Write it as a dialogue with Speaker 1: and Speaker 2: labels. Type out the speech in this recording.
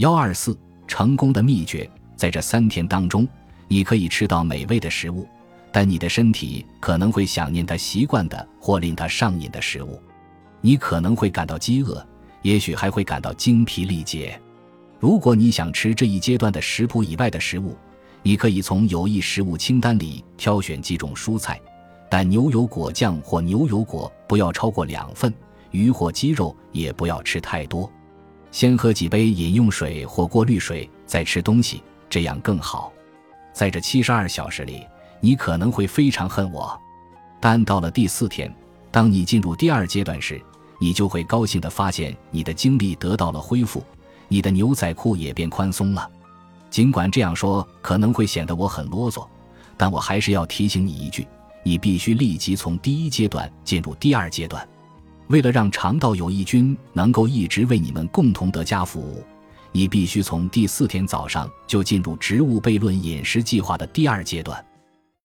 Speaker 1: 幺二四成功的秘诀，在这三天当中，你可以吃到美味的食物，但你的身体可能会想念它习惯的或令它上瘾的食物。你可能会感到饥饿，也许还会感到精疲力竭。如果你想吃这一阶段的食谱以外的食物，你可以从有益食物清单里挑选几种蔬菜，但牛油果酱或牛油果不要超过两份，鱼或鸡肉也不要吃太多。先喝几杯饮用水或过滤水，再吃东西，这样更好。在这七十二小时里，你可能会非常恨我，但到了第四天，当你进入第二阶段时，你就会高兴地发现你的精力得到了恢复，你的牛仔裤也变宽松了。尽管这样说可能会显得我很啰嗦，但我还是要提醒你一句：你必须立即从第一阶段进入第二阶段。为了让肠道有益菌能够一直为你们共同得家服务，你必须从第四天早上就进入植物悖论饮食计划的第二阶段。